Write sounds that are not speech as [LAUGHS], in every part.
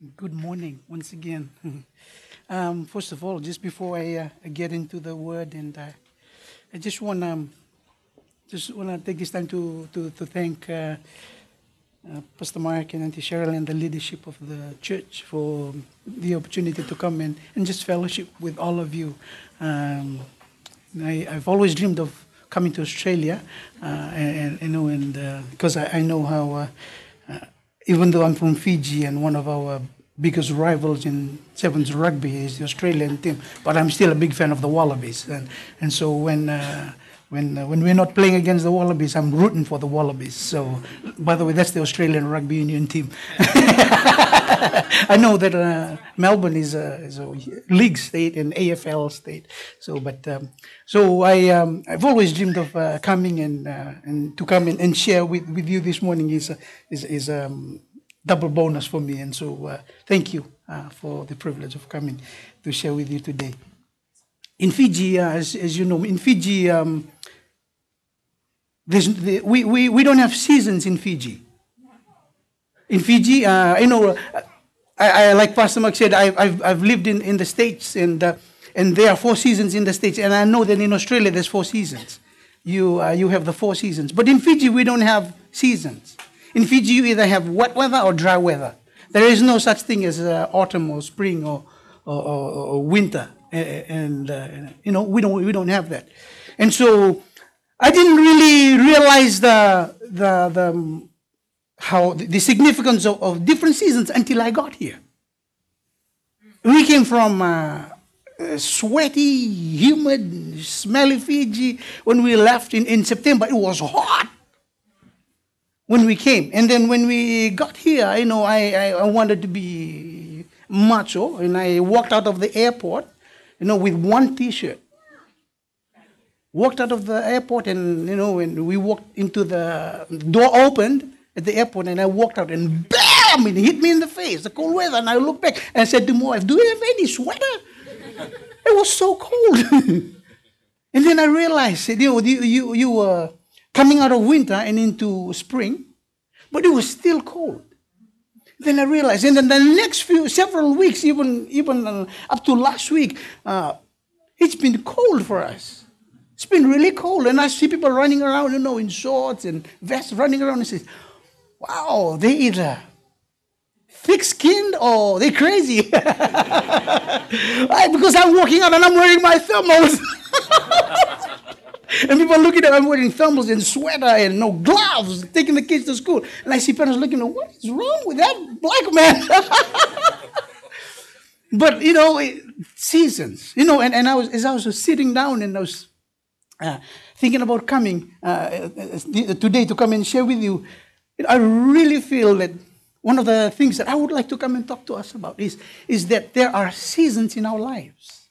Good morning once again. [LAUGHS] um, first of all, just before I uh, get into the word, and uh, I just want to um, just want to take this time to to, to thank uh, uh, Pastor Mark and Auntie Cheryl and the leadership of the church for the opportunity to come in and just fellowship with all of you. Um, I, I've always dreamed of coming to Australia, uh, and, and you know, and uh, because I, I know how. Even though I'm from Fiji and one of our biggest rivals in sevens rugby is the Australian team, but I'm still a big fan of the Wallabies. And, and so when, uh, when, uh, when we're not playing against the Wallabies, I'm rooting for the Wallabies. So, by the way, that's the Australian Rugby Union team. [LAUGHS] [LAUGHS] I know that uh, Melbourne is a, is a league state and AFL state. So, but um, so I um, I've always dreamed of uh, coming and uh, and to come and share with, with you this morning is is is um, double bonus for me. And so uh, thank you uh, for the privilege of coming to share with you today. In Fiji, as, as you know, in Fiji, um, we, we, we don't have seasons in Fiji. In Fiji, uh, you know, I, I, like Pastor Mark said, I, I've, I've lived in, in the States and, uh, and there are four seasons in the States. And I know that in Australia there's four seasons. You, uh, you have the four seasons. But in Fiji, we don't have seasons. In Fiji, you either have wet weather or dry weather. There is no such thing as uh, autumn or spring or, or, or, or winter. And, uh, you know, we don't, we don't have that. And so I didn't really realize the, the, the how the significance of, of, different seasons until I got here. We came from uh, sweaty, humid, smelly Fiji when we left in, in September. It was hot when we came. And then when we got here, you know, I, I, I wanted to be macho, and I walked out of the airport, you know, with one T-shirt. Walked out of the airport, and you know, when we walked into the door opened at the airport, and I walked out, and bam! It hit me in the face, the cold weather. And I looked back and said to my wife, "Do you have any sweater?" it was so cold. [LAUGHS] and then I realized, you know, you you you were coming out of winter and into spring, but it was still cold. Then I realized, and then the next few several weeks, even even uh, up to last week, uh, it's been cold for us. It's been really cold, and I see people running around, you know, in shorts and vests, running around, and say, "Wow, they either thick-skinned or they crazy." [LAUGHS] Because I'm walking out and I'm wearing my thermals. [LAUGHS] And people looking at me, I'm wearing thermals and sweater and no gloves, taking the kids to school. And I see parents looking at what is wrong with that black man? [LAUGHS] but, you know, seasons, you know, and, and I was, as I was sitting down and I was uh, thinking about coming uh, today to come and share with you, I really feel that one of the things that I would like to come and talk to us about is, is that there are seasons in our lives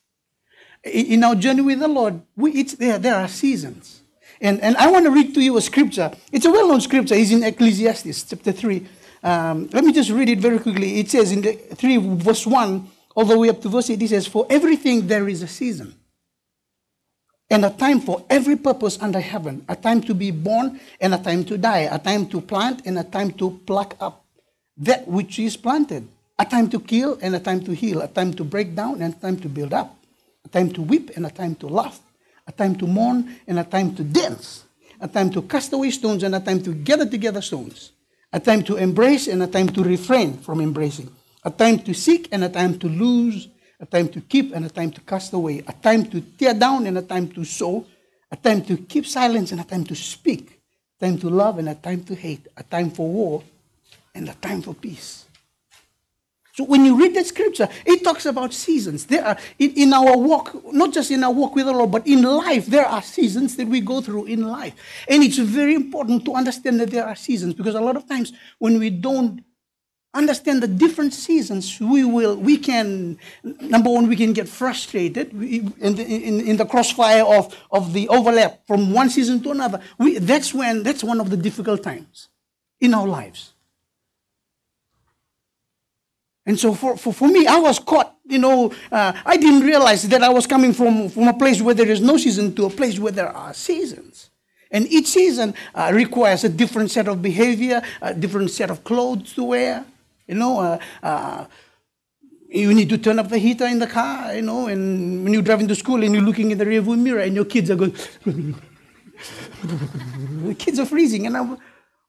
in our journey with the Lord, we, there, there are seasons. And, and I want to read to you a scripture. It's a well known scripture. It's in Ecclesiastes chapter 3. Um, let me just read it very quickly. It says in the 3, verse 1, all the way up to verse 8, it says, For everything there is a season, and a time for every purpose under heaven, a time to be born and a time to die, a time to plant and a time to pluck up that which is planted, a time to kill and a time to heal, a time to break down and a time to build up a time to weep and a time to laugh, a time to mourn and a time to dance, a time to cast away stones and a time to gather together stones, a time to embrace and a time to refrain from embracing, a time to seek and a time to lose, a time to keep and a time to cast away, a time to tear down and a time to sow, a time to keep silence and a time to speak, a time to love and a time to hate, a time for war and a time for peace. So when you read that scripture, it talks about seasons. There are in, in, our walk, not just in our walk with the Lord, but in life, there are seasons that we go through in life. And it's very important to understand that there are seasons because a lot of times when we don't understand the different seasons, we will, we can, number one, we can get frustrated in the, in, in the crossfire of, of the overlap from one season to another. We, that's when, that's one of the difficult times in our lives. And so for, for, for me, I was caught, you know, uh, I didn't realize that I was coming from, from a place where there is no season to a place where there are seasons. And each season uh, requires a different set of behavior, a different set of clothes to wear. You know, uh, uh, you need to turn up the heater in the car, you know, and when you're driving to school and you're looking in the rearview mirror and your kids are going, [LAUGHS] the kids are freezing. And I'm,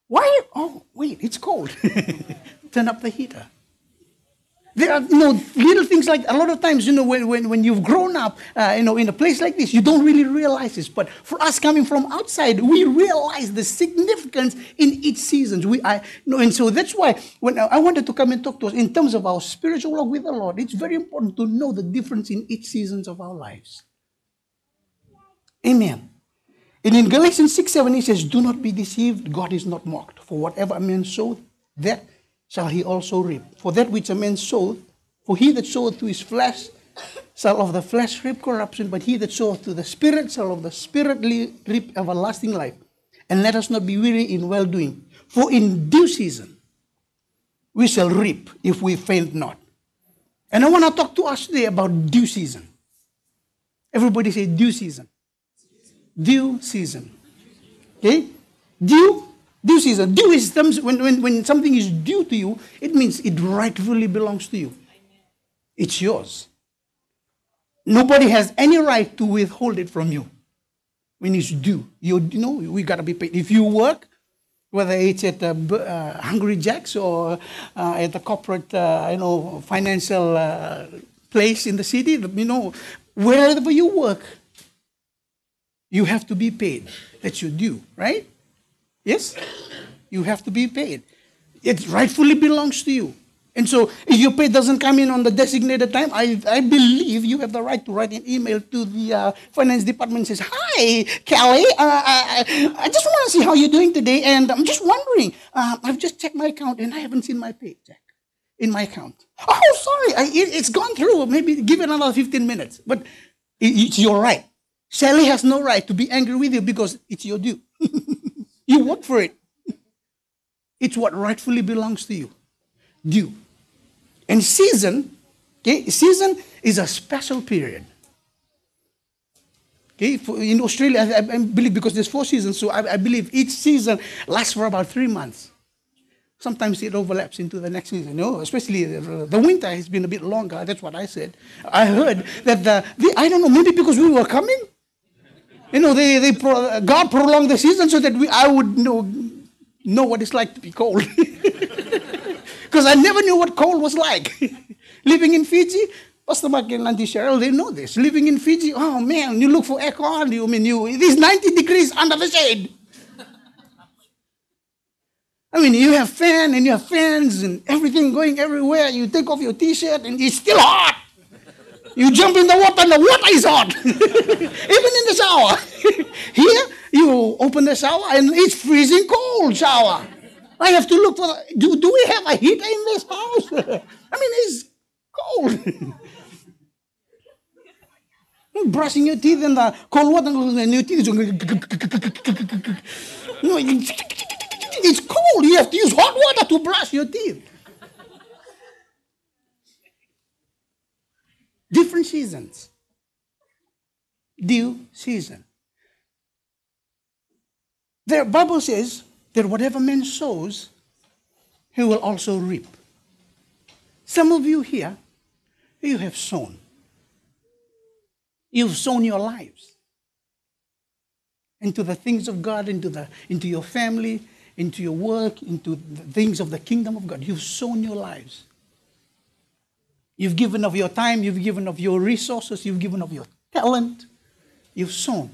why? Oh, wait, it's cold. [LAUGHS] turn up the heater. There are, you know, little things like a lot of times, you know, when, when, when you've grown up, uh, you know, in a place like this, you don't really realize this. But for us coming from outside, we realize the significance in each season. We, I, you know, and so that's why when I wanted to come and talk to us in terms of our spiritual walk with the Lord, it's very important to know the difference in each seasons of our lives. Amen. And in Galatians 6 7, he says, Do not be deceived, God is not mocked. For whatever a man soweth, that shall he also reap. For that which a man soweth, for he that soweth to his flesh shall of the flesh reap corruption, but he that soweth to the Spirit shall of the Spirit reap everlasting life. And let us not be weary in well doing, for in due season we shall reap if we faint not. And I want to talk to us today about due season. Everybody say due season. Due season. Okay? Due Due season. Due when, when, when something is due to you, it means it rightfully belongs to you. It's yours. Nobody has any right to withhold it from you when it's due. You, you know, we got to be paid. If you work, whether it's at uh, uh, Hungry Jack's or uh, at a corporate, uh, you know, financial uh, place in the city, you know, wherever you work, you have to be paid. That's your due, right? Yes? You have to be paid. It rightfully belongs to you. And so, if your pay doesn't come in on the designated time, I, I believe you have the right to write an email to the uh, finance department says, Hi, Kelly, uh, I, uh, I, just want to see how you're doing today. And I'm just wondering, uh, I've just checked my account and I haven't seen my paycheck in my account. Oh, sorry, I, it, has gone through. Maybe give it another 15 minutes. But it, it's your right. Sally has no right to be angry with you because it's your due. [LAUGHS] You work for it. It's what rightfully belongs to you. Due. And season, okay, season is a special period. Okay, for, in Australia, I, I, believe because there's four seasons, so I, I, believe each season lasts for about three months. Sometimes it overlaps into the next season. Know, especially the, the winter has been a bit longer. That's what I said. I heard that the, the I don't know, maybe because we were coming, you know, they, they pro, God prolonged the season so that we, I would know, know what it's like to be cold. [LAUGHS] Because I never knew what cold was like. [LAUGHS] Living in Fiji, Pastor Mark and Auntie Cheryl, they know this. Living in Fiji, oh man, you look for aircon, you I mean you it is 90 degrees under the shade. I mean, you have fan and you have fans and everything going everywhere. You take off your t-shirt and it's still hot. You jump in the water and the water is hot. [LAUGHS] Even in the shower. [LAUGHS] Here, you open the shower and it's freezing cold shower. I have to look for, the, do, do we have a heater in this house? [LAUGHS] I mean, it's cold. Brushing your teeth in the cold water and your teeth no, it's cold. You have to use hot water to brush your teeth. Different seasons. Due season. The Bible says that whatever man sows, he will also reap. Some of you here, you have sown. You've sown your lives into the things of God, into, the, into your family, into your work, into the things of the kingdom of God. You've sown your lives. You've given of your time, you've given of your resources, you've given of your talent, you've sown.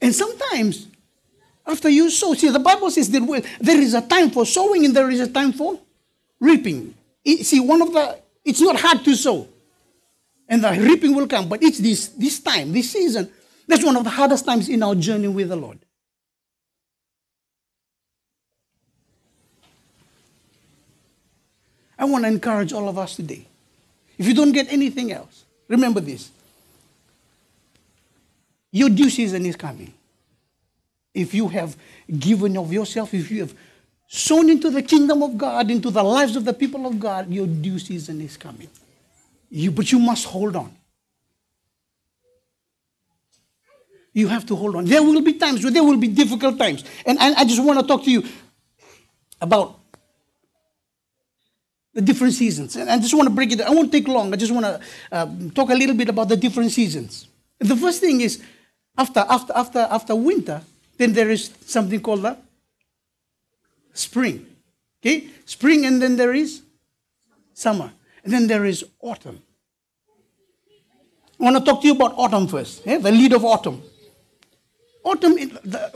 And sometimes, after you sow, see, the Bible says that there is a time for sowing and there is a time for reaping. See, one of the, it's not hard to sow. And the reaping will come, but it's this, this time, this season, that's one of the hardest times in our journey with the Lord. I want to encourage all of us today. If you don't get anything else, remember this. Your due season is coming. If you have given of yourself, if you have sown into the kingdom of God, into the lives of the people of God, your due season is coming. You, but you must hold on. You have to hold on. There will be times where there will be difficult times. And, and I just want to talk to you about the different seasons. And I just want to break it. I won't take long. I just want to uh, talk a little bit about the different seasons. The first thing is after after after after winter, then there is something called the spring. Okay, spring, and then there is summer, and then there is autumn. I want to talk to you about autumn first. Yeah? The lead of autumn. Autumn,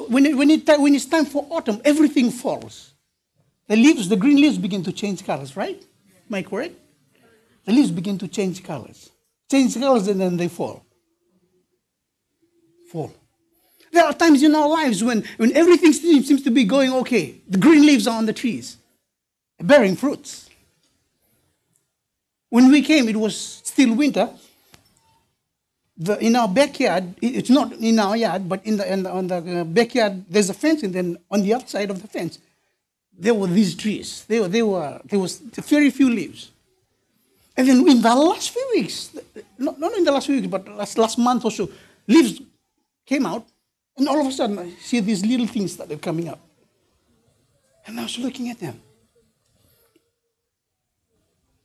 when, it, when, it, when it's time for autumn, everything falls. The leaves, the green leaves begin to change colors, right? Am I correct? The leaves begin to change colors. Change colors and then they fall. Fall. There are times in our lives when, when everything seems to be going okay. The green leaves are on the trees, bearing fruits. When we came, it was still winter. The, in our backyard, it's not in our yard, but in the, in the, on the uh, backyard, there's a fence, and then on the outside of the fence, there were these trees. There, were, they were, there was very few leaves. And then in the last few weeks, not, not in the last few weeks, but last, last month or so, leaves came out, and all of a sudden I see these little things that are coming up. And I was looking at them.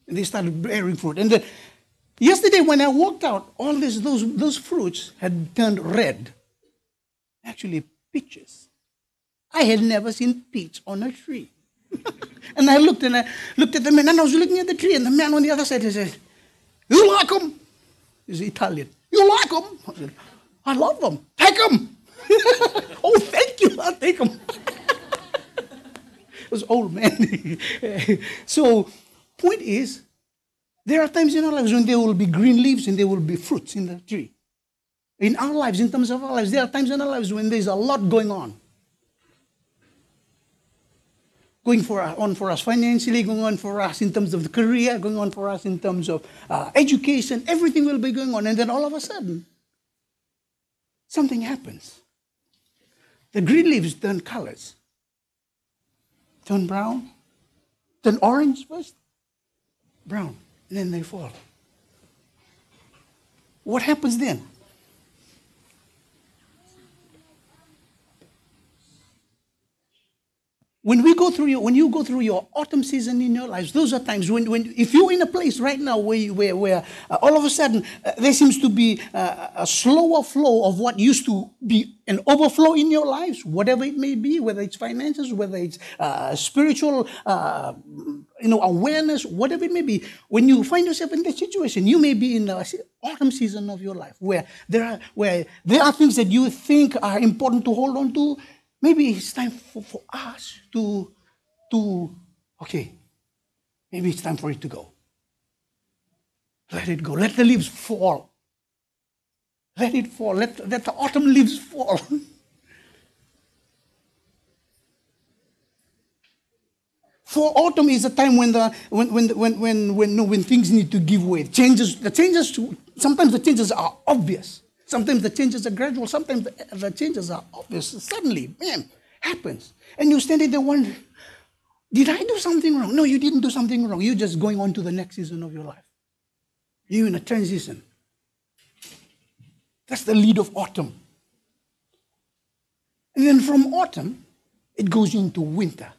And they started bearing fruit. And then yesterday when I walked out, all this, those, those fruits had turned red. Actually, peaches. I had never seen peach on a tree. [LAUGHS] and I looked and I looked at the man and I was looking at the tree and the man on the other side he said, You like them? He's Italian. You like them? I said, I love them. Take them. [LAUGHS] oh, thank you. I'll take them. [LAUGHS] it was old man. so, point is, there are times in our lives when there will be green leaves and there will be fruits in the tree. In our lives, in terms of our lives, there are times in our lives when there's a lot going on going for, on for us financially, going on for us in terms of the career, going on for us in terms of uh, education, everything will be going on. And then all of a sudden, something happens. The green leaves turn colors, turn brown, turn orange first, brown, and then they fall. What happens then? When we go through your, when you go through your autumn season in your lives, those are times when, when if you're in a place right now where, you, where, where uh, all of a sudden uh, there seems to be uh, a slower flow of what used to be an overflow in your lives, whatever it may be, whether it's finances, whether it's uh, spiritual, uh, you know, awareness, whatever it may be. When you find yourself in that situation, you may be in the autumn season of your life where there are where there are things that you think are important to hold on to maybe it's time for, for us to, to, okay, maybe it's time for it to go. Let it go. Let the leaves fall. Let it fall. Let, let the autumn leaves fall. [LAUGHS] For autumn is a time when the when when when when when, when things need to give way. Changes the changes sometimes the changes are obvious. Sometimes the changes are gradual, sometimes the changes are obvious. Suddenly, man, happens. And you stand there wondering, did I do something wrong? No, you didn't do something wrong. You're just going on to the next season of your life. You're in a transition. That's the lead of autumn. And then from autumn, it goes into winter.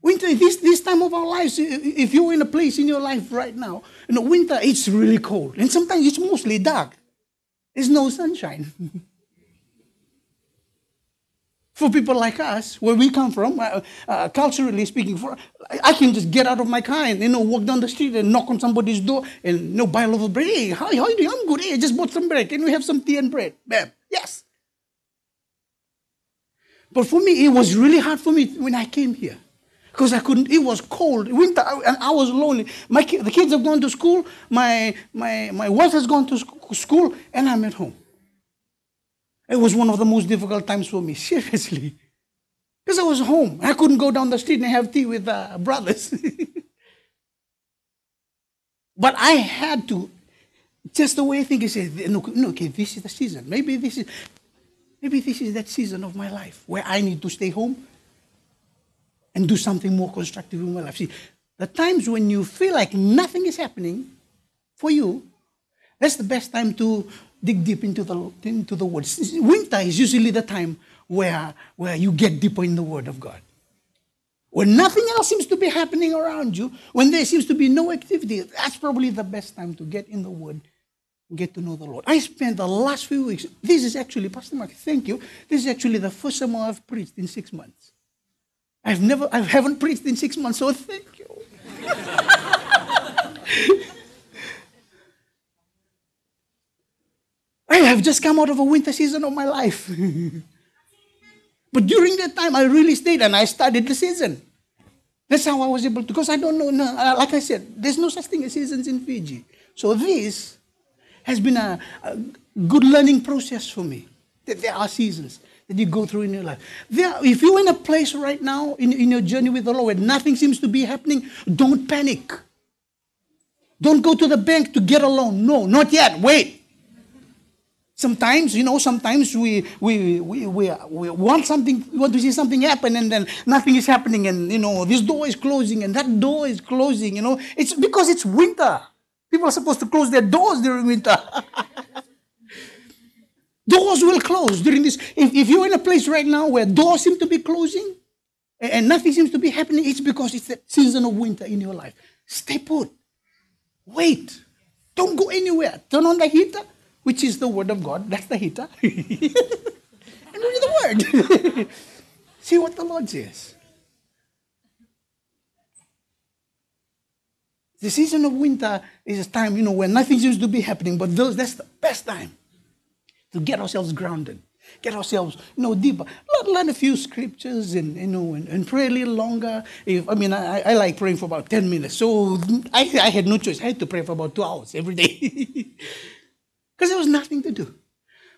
Winter, this, this time of our lives, if you're in a place in your life right now, you know, winter, it's really cold. And sometimes it's mostly dark. There's no sunshine. [LAUGHS] for people like us, where we come from, uh, uh, culturally speaking, for I can just get out of my car and you know walk down the street and knock on somebody's door and you know buy a loaf of bread. Hey, how, how are you doing? I'm good. Hey, I just bought some bread. Can we have some tea and bread? Bam. Yes. But for me, it was really hard for me when I came here because I couldn't. It was cold, winter, and I was lonely. My the kids have gone to school. My my my wife has gone to school, and I'm at home. It was one of the most difficult times for me, [LAUGHS] seriously, because I was home. I couldn't go down the street and have tea with uh, brothers. [LAUGHS] but I had to. Just the way I think is, no, no, okay, this is the season. Maybe this is, maybe this is that season of my life where I need to stay home and do something more constructive in my life. See, the times when you feel like nothing is happening for you, that's the best time to dig deep into the, into the Word. Winter is usually the time where, where you get deeper in the Word of God. when nothing else seems to be happening around you, when there seems to be no activity, that's probably the best time to get in the Word get to know the Lord. I spent the last few weeks, this is actually, Pastor Mark, thank you. This is actually the first sermon I've preached in six months. I've never, I haven't preached in six months, so thank you. [LAUGHS] I have just come out of a winter season of my life. [LAUGHS] but during that time, I really stayed and I studied the season. That's how I was able to, because I don't know, no, uh, like I said, there's no such thing as seasons in Fiji. So this has been a, a good learning process for me. That there are seasons that you go through in your life. There, if you're in a place right now in, in your journey with the Lord where nothing seems to be happening, don't panic. Don't go to the bank to get a loan. No, not yet. Wait. Sometimes, you know, sometimes we, we, we, we, we want something, we want to see something happen and then nothing is happening and, you know, this door is closing and that door is closing, you know. It's because it's winter. People are supposed to close their doors during winter. [LAUGHS] doors will close during this. If, if you're in a place right now where doors seem to be closing and, and nothing seems to be happening, it's because it's the season of winter in your life. Stay put. Wait. Don't go anywhere. Turn on the heater which is the word of God. That's the heater. [LAUGHS] and read the word. [LAUGHS] See what the Lord says. The season of winter is a time, you know, when nothing seems to be happening, but those, that's the best time to get ourselves grounded, get ourselves, you know, deeper. Learn a few scriptures and, you know, and, and pray a little longer. If, I mean, I, I like praying for about 10 minutes. So I, I had no choice. I had to pray for about two hours every day. [LAUGHS] because there was nothing to do.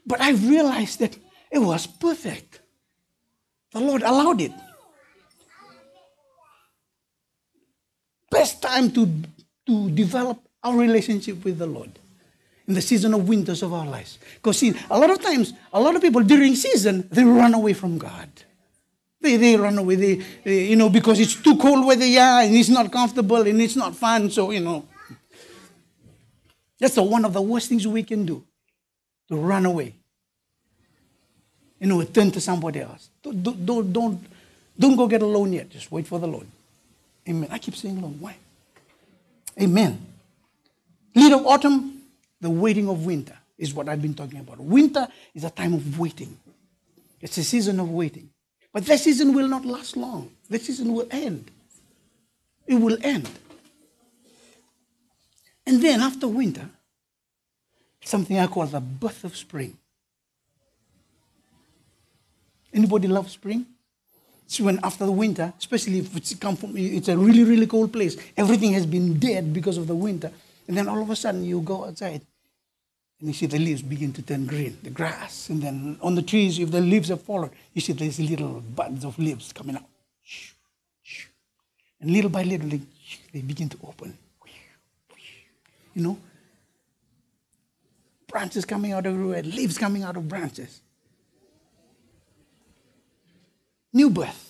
But I realized that it was perfect. The Lord allowed it. Best time to, to develop our relationship with the Lord in the season of winters of our lives. Because see, a lot of times, a lot of people during season, they run away from God. They, they run away, they, they, you know, because it's too cold where they are and it's not comfortable and it's not fun. So, you know, that's the, one of the worst things we can do to run away. You know, turn to somebody else. Don't, don't, don't, don't go get a loan yet. Just wait for the loan. Amen. I keep saying loan. Why? Amen. Lead of autumn, the waiting of winter is what I've been talking about. Winter is a time of waiting. It's a season of waiting. But that season will not last long. That season will end. It will end. And then after winter, something I call the birth of spring. Anybody love spring? It's when after the winter, especially if it's come from it's a really, really cold place, everything has been dead because of the winter. And then all of a sudden you go outside and you see the leaves begin to turn green, the grass. And then on the trees, if the leaves have fallen, you see these little buds of leaves coming out. And little by little, they, they begin to open. You know, branches coming out everywhere, leaves coming out of branches. New birth.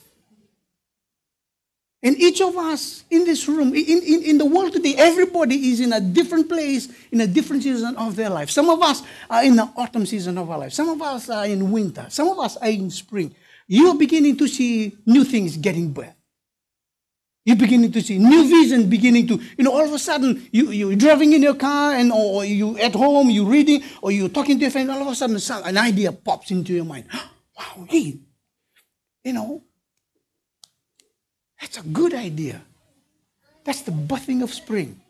And each of us in this room, in, in, in the world today, everybody is in a different place, in a different season of their life. Some of us are in the autumn season of our life. Some of us are in winter. Some of us are in spring. You're beginning to see new things getting birth. You're beginning to see new vision beginning to, you know, all of a sudden you, you're driving in your car and or you at home, you're reading or you're talking to your friend, all of a sudden an idea pops into your mind. [GASPS] wow, hey, you know, that's a good idea. That's the birthing of spring.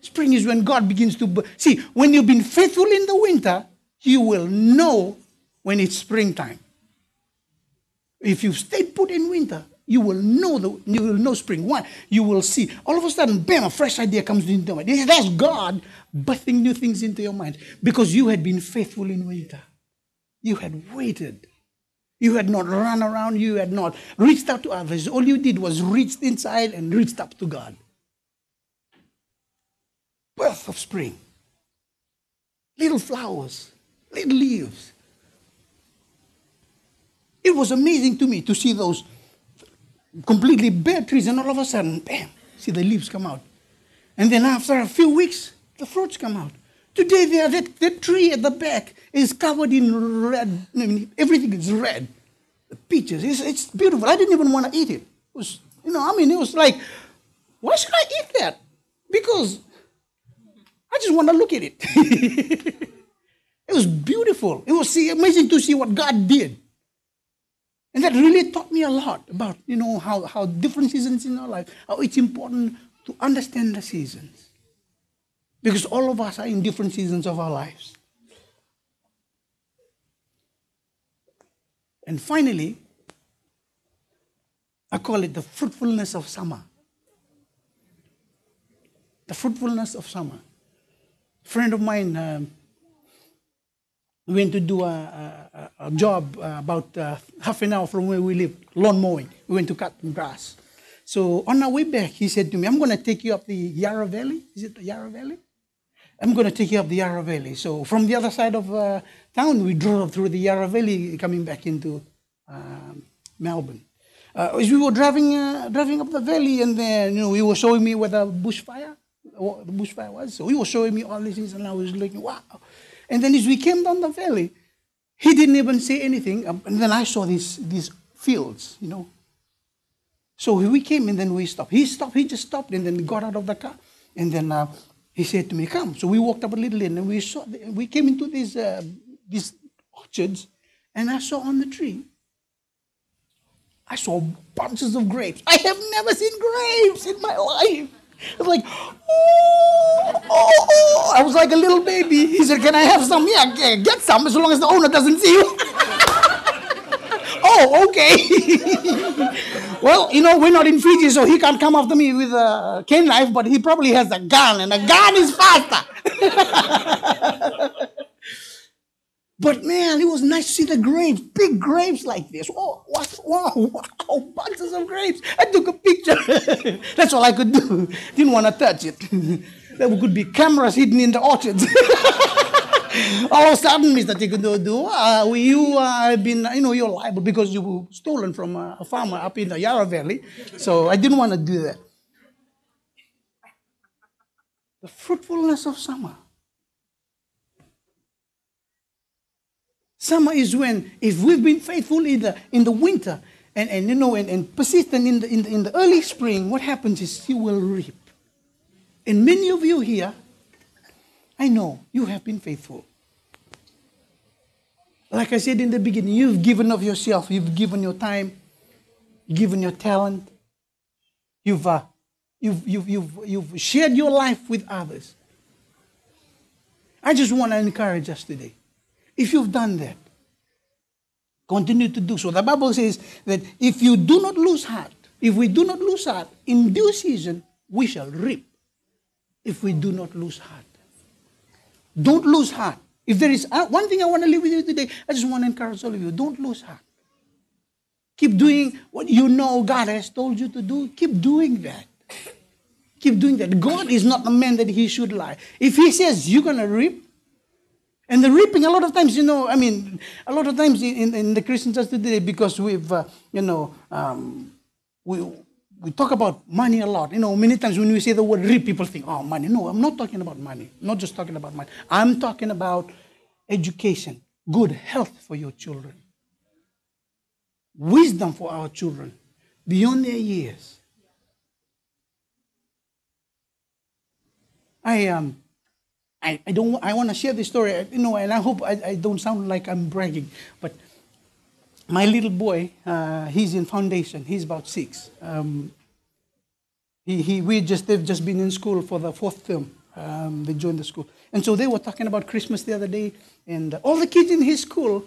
Spring is when God begins to see when you've been faithful in the winter, you will know when it's springtime. If you've stayed put in winter, you will know the you will know spring. Why? You will see. All of a sudden, bam, a fresh idea comes into your mind. That's God birthing new things into your mind because you had been faithful in winter. You had waited. You had not run around. You had not reached out to others. All you did was reached inside and reached up to God. Birth of spring. Little flowers, little leaves. It was amazing to me to see those completely bare trees, and all of a sudden, bam, see the leaves come out. And then after a few weeks, the fruits come out. Today, there, that, that tree at the back is covered in red. I mean, everything is red. the peaches. It's, it's beautiful. I didn't even want to eat it. It was, you know, I mean, it was like, why should I eat that? Because I just want to look at it. [LAUGHS] it was beautiful. It was see, amazing to see what God did. And that really taught me a lot about, you know, how, how different seasons in our life, how it's important to understand the seasons. Because all of us are in different seasons of our lives. And finally, I call it the fruitfulness of summer. The fruitfulness of summer. A friend of mine um, went to do a, a, a job uh, about uh, half an hour from where we live, lawn mowing. We went to cut grass. So on our way back, he said to me, I'm going to take you up the Yarra Valley. Is it the Yarra Valley? I'm going to take you up the Yarra Valley. So from the other side of uh, town, we drove through the Yarra Valley coming back into um, Melbourne. Uh, as we were driving, uh, driving up the valley, and then you know, he was showing me where the bushfire, what the bushfire was. So he was showing me all these things, and I was looking, wow. And then as we came down the valley, he didn't even say anything. Um, and then I saw these, these fields, you know. So we came and then we stopped. He stopped, he just stopped and then got out of the car. And then uh, he said to me, Come. So we walked up a little and we saw, we came into these, uh, these orchards and I saw on the tree, I saw bunches of grapes. I have never seen grapes in my life. I was like, oh, oh, oh, I was like a little baby. He said, Can I have some? Yeah, get some as long as the owner doesn't see you. [LAUGHS] oh, okay. [LAUGHS] well, you know, we're not in Fiji, so he can't come after me with a cane knife, but he probably has a gun, and a gun is faster. [LAUGHS] But man, it was nice to see the grapes, big grapes like this. Oh, what, wow, wow, bunches of grapes. I took a picture. [LAUGHS] That's all I could do. Didn't want to touch it. [LAUGHS] there could be cameras hidden in the orchards. All of a sudden, Mr. Tikoduadua, uh, you uh, been, you know, you're liable because you were stolen from a, a farmer up in the Yarra Valley. So I didn't want to do that. The fruitfulness of summer. Summer is when, if we've been faithful in the, in the winter and, and you know, and, and persistent in the, in, the, in the early spring, what happens is you will reap. And many of you here, I know you have been faithful. Like I said in the beginning, you've given of yourself, you've given your time, given your talent, you've, uh, you've, you've, you've, you've shared your life with others. I just want to encourage us today. If you've done that, continue to do so. The Bible says that if you do not lose heart, if we do not lose heart, in due season we shall reap. If we do not lose heart, don't lose heart. If there is uh, one thing I want to leave with you today, I just want to encourage all of you don't lose heart. Keep doing what you know God has told you to do. Keep doing that. Keep doing that. God is not a man that he should lie. If he says you're going to reap, and the reaping, a lot of times, you know, I mean, a lot of times in, in the Christian church today, because we've, uh, you know, um, we, we talk about money a lot. You know, many times when we say the word reap, people think, oh, money. No, I'm not talking about money. I'm not just talking about money. I'm talking about education, good health for your children, wisdom for our children beyond their years. I um, I, I don't I want to share this story, you know, and I hope I, I don't sound like I'm bragging, but my little boy, uh, he's in foundation. He's about six. Um, he, he, we just they've just been in school for the fourth term. Um, they joined the school, and so they were talking about Christmas the other day, and all the kids in his school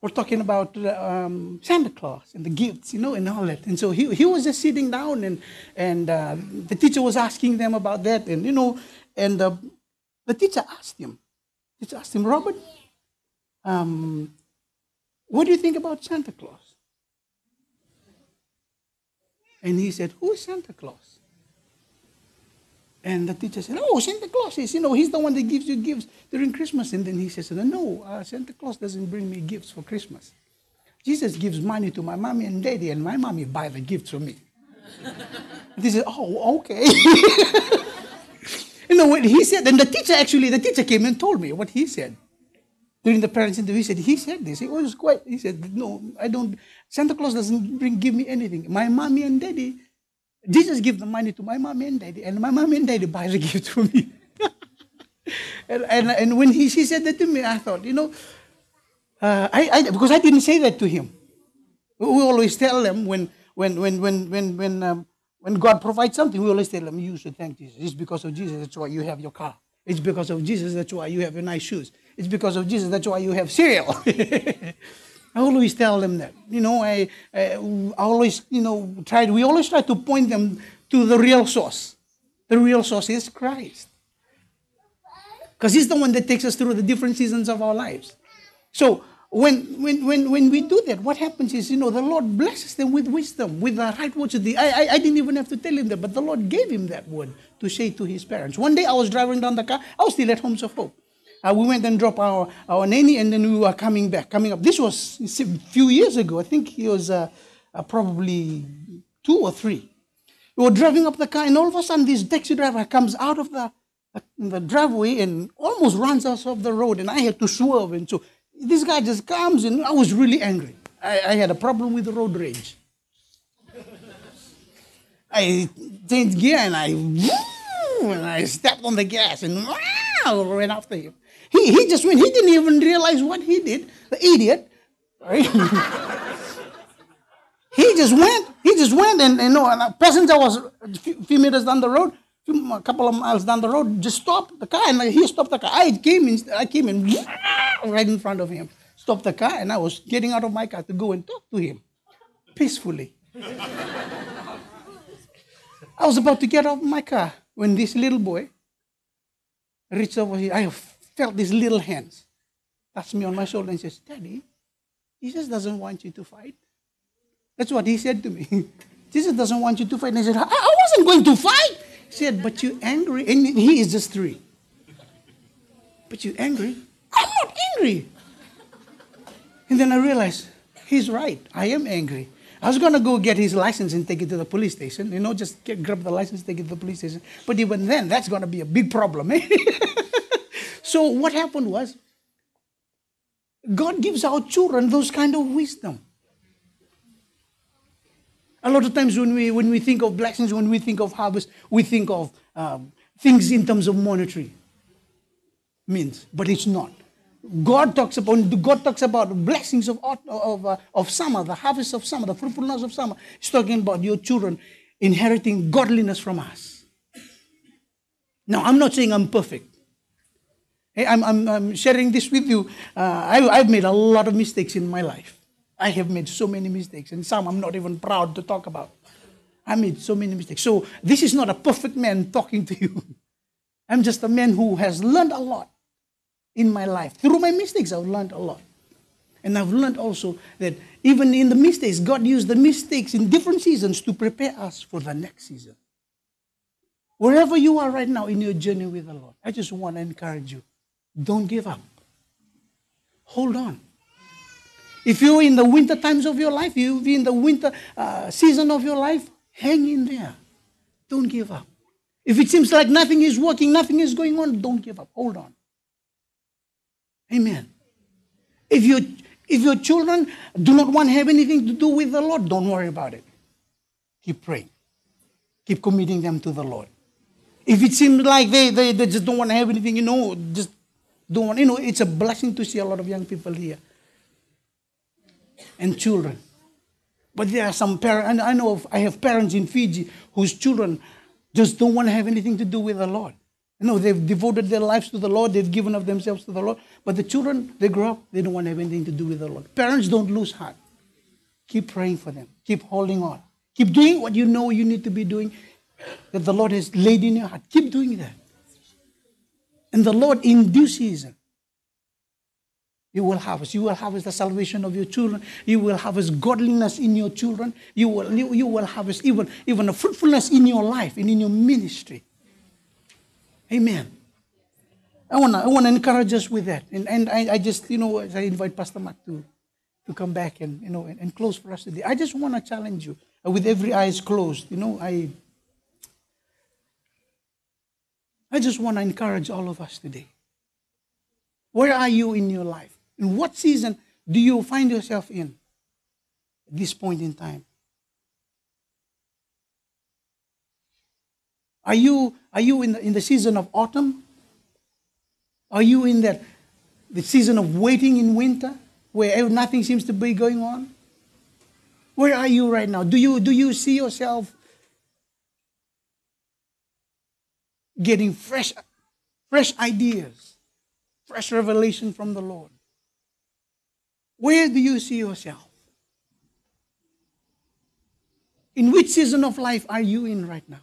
were talking about um, Santa Claus and the gifts, you know, and all that. And so he, he was just sitting down, and and uh, the teacher was asking them about that, and you know, and uh, the teacher asked him, teacher asked him, Robert, um, what do you think about Santa Claus? And he said, Who is Santa Claus? And the teacher said, Oh, Santa Claus is, you know, he's the one that gives you gifts during Christmas. And then he says, No, uh, Santa Claus doesn't bring me gifts for Christmas. Jesus gives money to my mommy and daddy, and my mommy buy the gifts for me. and he said, Oh, okay. [LAUGHS] You know what he said? And the teacher actually, the teacher came and told me what he said. During the parents' interview, he said, he said this. He was quite, he said, no, I don't, Santa Claus doesn't bring, give me anything. My mommy and daddy, Jesus give the money to my mommy and daddy, and my mommy and daddy buy the [LAUGHS] gift for me. [LAUGHS] and, and, and when he, said that to me, I thought, you know, uh, I, I, because I didn't say that to him. We always tell them when, when, when, when, when, when, um, when God provides something, we always tell them, you should thank Jesus. It's because of Jesus, that's why you have your car. It's because of Jesus, that's why you have your nice shoes. It's because of Jesus, that's why you have cereal. [LAUGHS] I always tell them that. You know, I, I, always, you know, try, we always try to point them to the real source. The real source is Christ. Because He's the one that takes us through the different seasons of our lives. So, when, when, when, when we do that, what happens is, you know, the Lord blesses them with wisdom, with the right words. The, I, I, I didn't even have to tell him that, but the Lord gave him that word to say to his parents. One day I was driving down the car, I was still at Homes of Hope. Uh, we went and dropped our, our nanny, and then we were coming back, coming up. This was a few years ago. I think he was uh, uh, probably two or three. We were driving up the car, and all of a sudden, this taxi driver comes out of the, the driveway and almost runs us off the road, and I had to swerve. And so this guy just comes and I was really angry. I, I had a problem with road rage. I changed gear and I [LAUGHS] and I stepped on the gas and wow, ran after him. He, he just went, he didn't even realize what he did, the idiot. Right? [LAUGHS] he just went, he just went and, you know, and a passenger was a few meters down the road, a couple of miles down the road, just stopped the car and he stopped the car. I came in, I came in [LAUGHS] right in front of him, stopped the car, and I was getting out of my car to go and talk to him peacefully. I was about to get out of my car when this little boy reached over here. I felt these little hands touch me on my shoulder and says, Daddy, Jesus doesn't want you to fight. That's what he said to me. [LAUGHS] Jesus doesn't want you to fight. And I said, I, I wasn't going to fight. He said, But you're angry. And he is just three. But you're angry? I'm not angry. And then I realized, he's right. I am angry. I was going to go get his license and take it to the police station. You know, just get, grab the license, take it to the police station. But even then, that's going to be a big problem. Eh? [LAUGHS] so what happened was, God gives our children those kind of wisdom. A lot of times when we, when we think of blessings, when we think of harvest, we think of um, things in terms of monetary means, but it's not. God talks about God talks about blessings of of, uh, of summer, the harvest of summer, the fruitfulness of summer. He's talking about your children inheriting godliness from us. Now, I'm not saying I'm perfect. I'm, I'm, I'm sharing this with you. Uh, I, I've made a lot of mistakes in my life. I have made so many mistakes, and some I'm not even proud to talk about. I made so many mistakes. So, this is not a perfect man talking to you. [LAUGHS] I'm just a man who has learned a lot in my life. Through my mistakes, I've learned a lot. And I've learned also that even in the mistakes, God used the mistakes in different seasons to prepare us for the next season. Wherever you are right now in your journey with the Lord, I just want to encourage you don't give up. Hold on. If you're in the winter times of your life, you're in the winter uh, season of your life, hang in there. Don't give up. If it seems like nothing is working, nothing is going on, don't give up. Hold on. Amen. If, you, if your children do not want to have anything to do with the Lord, don't worry about it. Keep praying. Keep committing them to the Lord. If it seems like they, they, they just don't want to have anything, you know, just want, you know, it's a blessing to see a lot of young people here and children. But there are some parents, and I know of, I have parents in Fiji whose children just don't want to have anything to do with the Lord. No, they've devoted their lives to the Lord, they've given of themselves to the Lord. But the children, they grow up, they don't want to have anything to do with the Lord. Parents don't lose heart. Keep praying for them, keep holding on. Keep doing what you know you need to be doing, that the Lord has laid in your heart. Keep doing that. And the Lord, in due season, you will harvest. You will harvest the salvation of your children. You will harvest godliness in your children. You will, you, you will harvest even, even a fruitfulness in your life and in your ministry. Amen. I want to I wanna encourage us with that. And, and I, I just, you know, I invite Pastor Mark to, to come back and, you know, and, and close for us today. I just want to challenge you with every eyes closed. You know, I, I just want to encourage all of us today. Where are you in your life? In what season do you find yourself in at this point in time? Are you, are you in, the, in the season of autumn? Are you in that, the season of waiting in winter where nothing seems to be going on? Where are you right now? Do you, do you see yourself getting fresh, fresh ideas, fresh revelation from the Lord? Where do you see yourself? In which season of life are you in right now?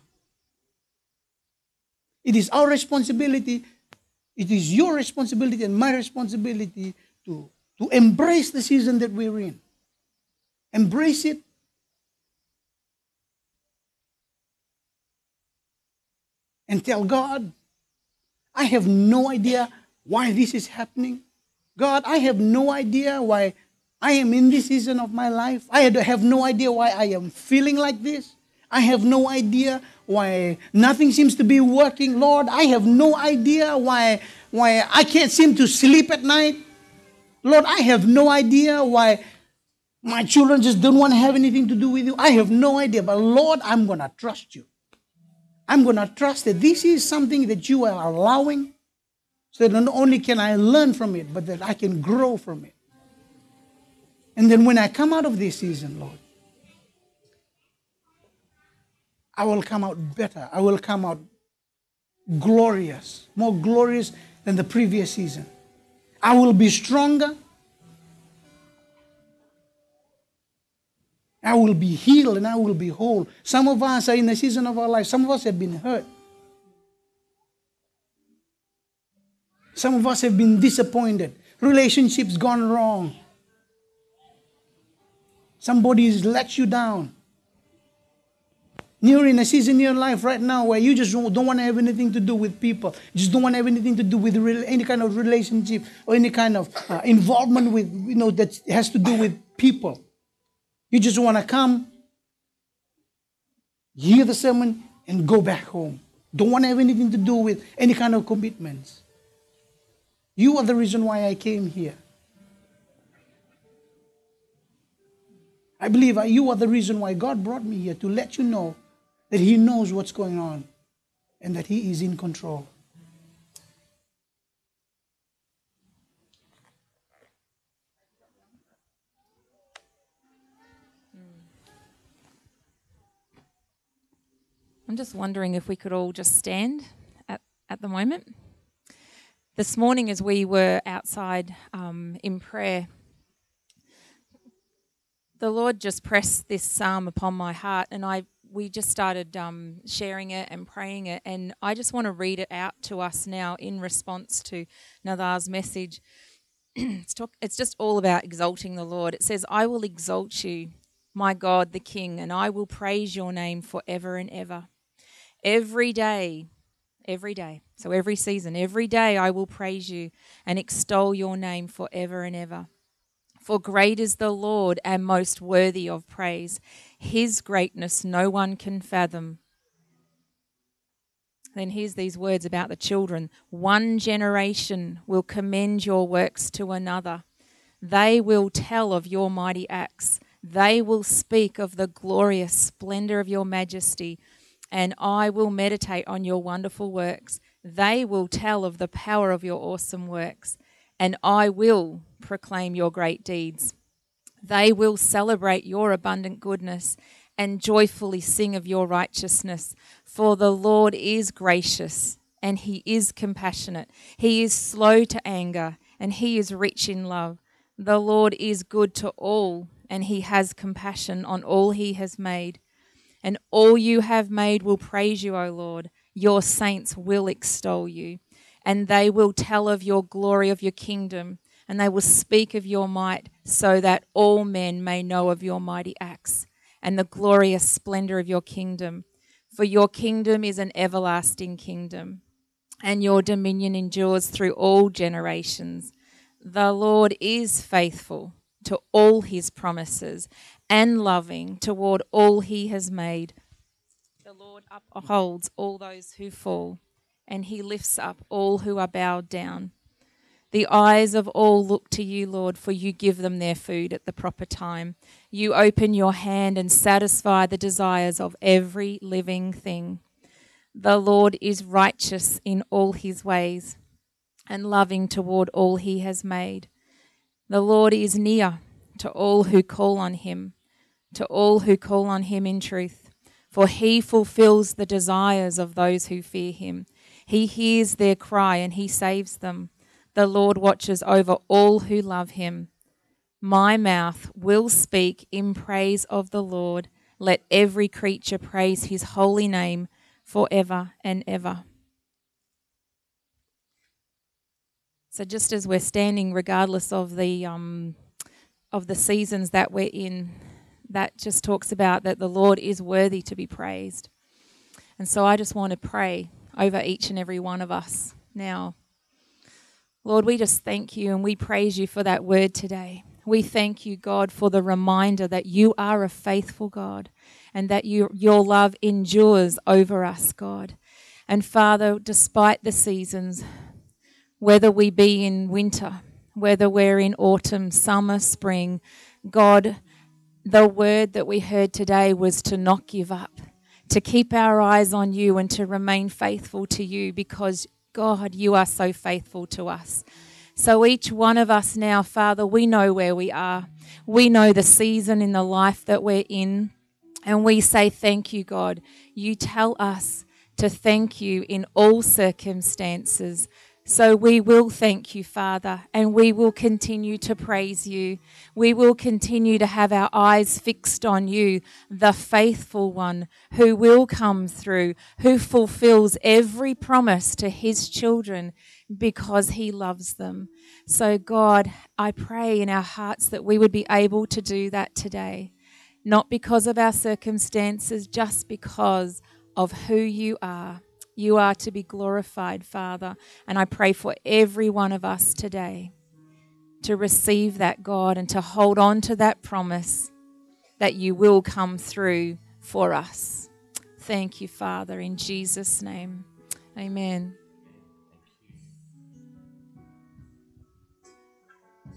It is our responsibility, it is your responsibility and my responsibility to, to embrace the season that we're in. Embrace it. And tell God, I have no idea why this is happening. God, I have no idea why I am in this season of my life. I have no idea why I am feeling like this. I have no idea why nothing seems to be working. Lord, I have no idea why, why I can't seem to sleep at night. Lord, I have no idea why my children just don't want to have anything to do with you. I have no idea. But Lord, I'm going to trust you. I'm going to trust that this is something that you are allowing so that not only can I learn from it, but that I can grow from it. And then when I come out of this season, Lord, I will come out better. I will come out glorious, more glorious than the previous season. I will be stronger. I will be healed and I will be whole. Some of us are in the season of our life, some of us have been hurt. Some of us have been disappointed. Relationships gone wrong. Somebody's let you down. You're in a season in your life right now where you just don't, don't want to have anything to do with people. Just don't want to have anything to do with any kind of relationship or any kind of uh, involvement with, you know, that has to do with people. You just want to come, hear the sermon, and go back home. Don't want to have anything to do with any kind of commitments. You are the reason why I came here. I believe you are the reason why God brought me here to let you know that He knows what's going on and that He is in control. I'm just wondering if we could all just stand at, at the moment. This morning, as we were outside um, in prayer, the Lord just pressed this psalm upon my heart, and I we just started um, sharing it and praying it, and I just want to read it out to us now in response to Naca's message. [CLEARS THROAT] it's, talk, it's just all about exalting the Lord. It says, "I will exalt you, my God, the King, and I will praise your name forever and ever." Every day, every day. So every season, every day I will praise you and extol your name forever and ever. For great is the Lord and most worthy of praise. His greatness no one can fathom. Then here's these words about the children One generation will commend your works to another. They will tell of your mighty acts. They will speak of the glorious splendor of your majesty and I will meditate on your wonderful works. They will tell of the power of your awesome works, and I will proclaim your great deeds. They will celebrate your abundant goodness and joyfully sing of your righteousness. For the Lord is gracious and he is compassionate. He is slow to anger and he is rich in love. The Lord is good to all and he has compassion on all he has made and all you have made will praise you, O Lord. Your saints will extol you, and they will tell of your glory of your kingdom, and they will speak of your might, so that all men may know of your mighty acts and the glorious splendor of your kingdom. For your kingdom is an everlasting kingdom, and your dominion endures through all generations. The Lord is faithful to all his promises and loving toward all he has made. The Lord upholds all those who fall, and he lifts up all who are bowed down. The eyes of all look to you, Lord, for you give them their food at the proper time. You open your hand and satisfy the desires of every living thing. The Lord is righteous in all his ways and loving toward all he has made. The Lord is near to all who call on him, to all who call on him in truth, for he fulfills the desires of those who fear him. He hears their cry and he saves them. The Lord watches over all who love him. My mouth will speak in praise of the Lord. Let every creature praise his holy name forever and ever. So, just as we're standing, regardless of the um, of the seasons that we're in, that just talks about that the Lord is worthy to be praised. And so, I just want to pray over each and every one of us now. Lord, we just thank you and we praise you for that word today. We thank you, God, for the reminder that you are a faithful God and that you, your love endures over us, God. And Father, despite the seasons, whether we be in winter, whether we're in autumn, summer, spring, God, the word that we heard today was to not give up, to keep our eyes on you and to remain faithful to you because God, you are so faithful to us. So each one of us now, Father, we know where we are. We know the season in the life that we're in. And we say, Thank you, God. You tell us to thank you in all circumstances. So we will thank you, Father, and we will continue to praise you. We will continue to have our eyes fixed on you, the faithful one who will come through, who fulfills every promise to his children because he loves them. So, God, I pray in our hearts that we would be able to do that today, not because of our circumstances, just because of who you are. You are to be glorified, Father. And I pray for every one of us today to receive that, God, and to hold on to that promise that you will come through for us. Thank you, Father, in Jesus' name. Amen.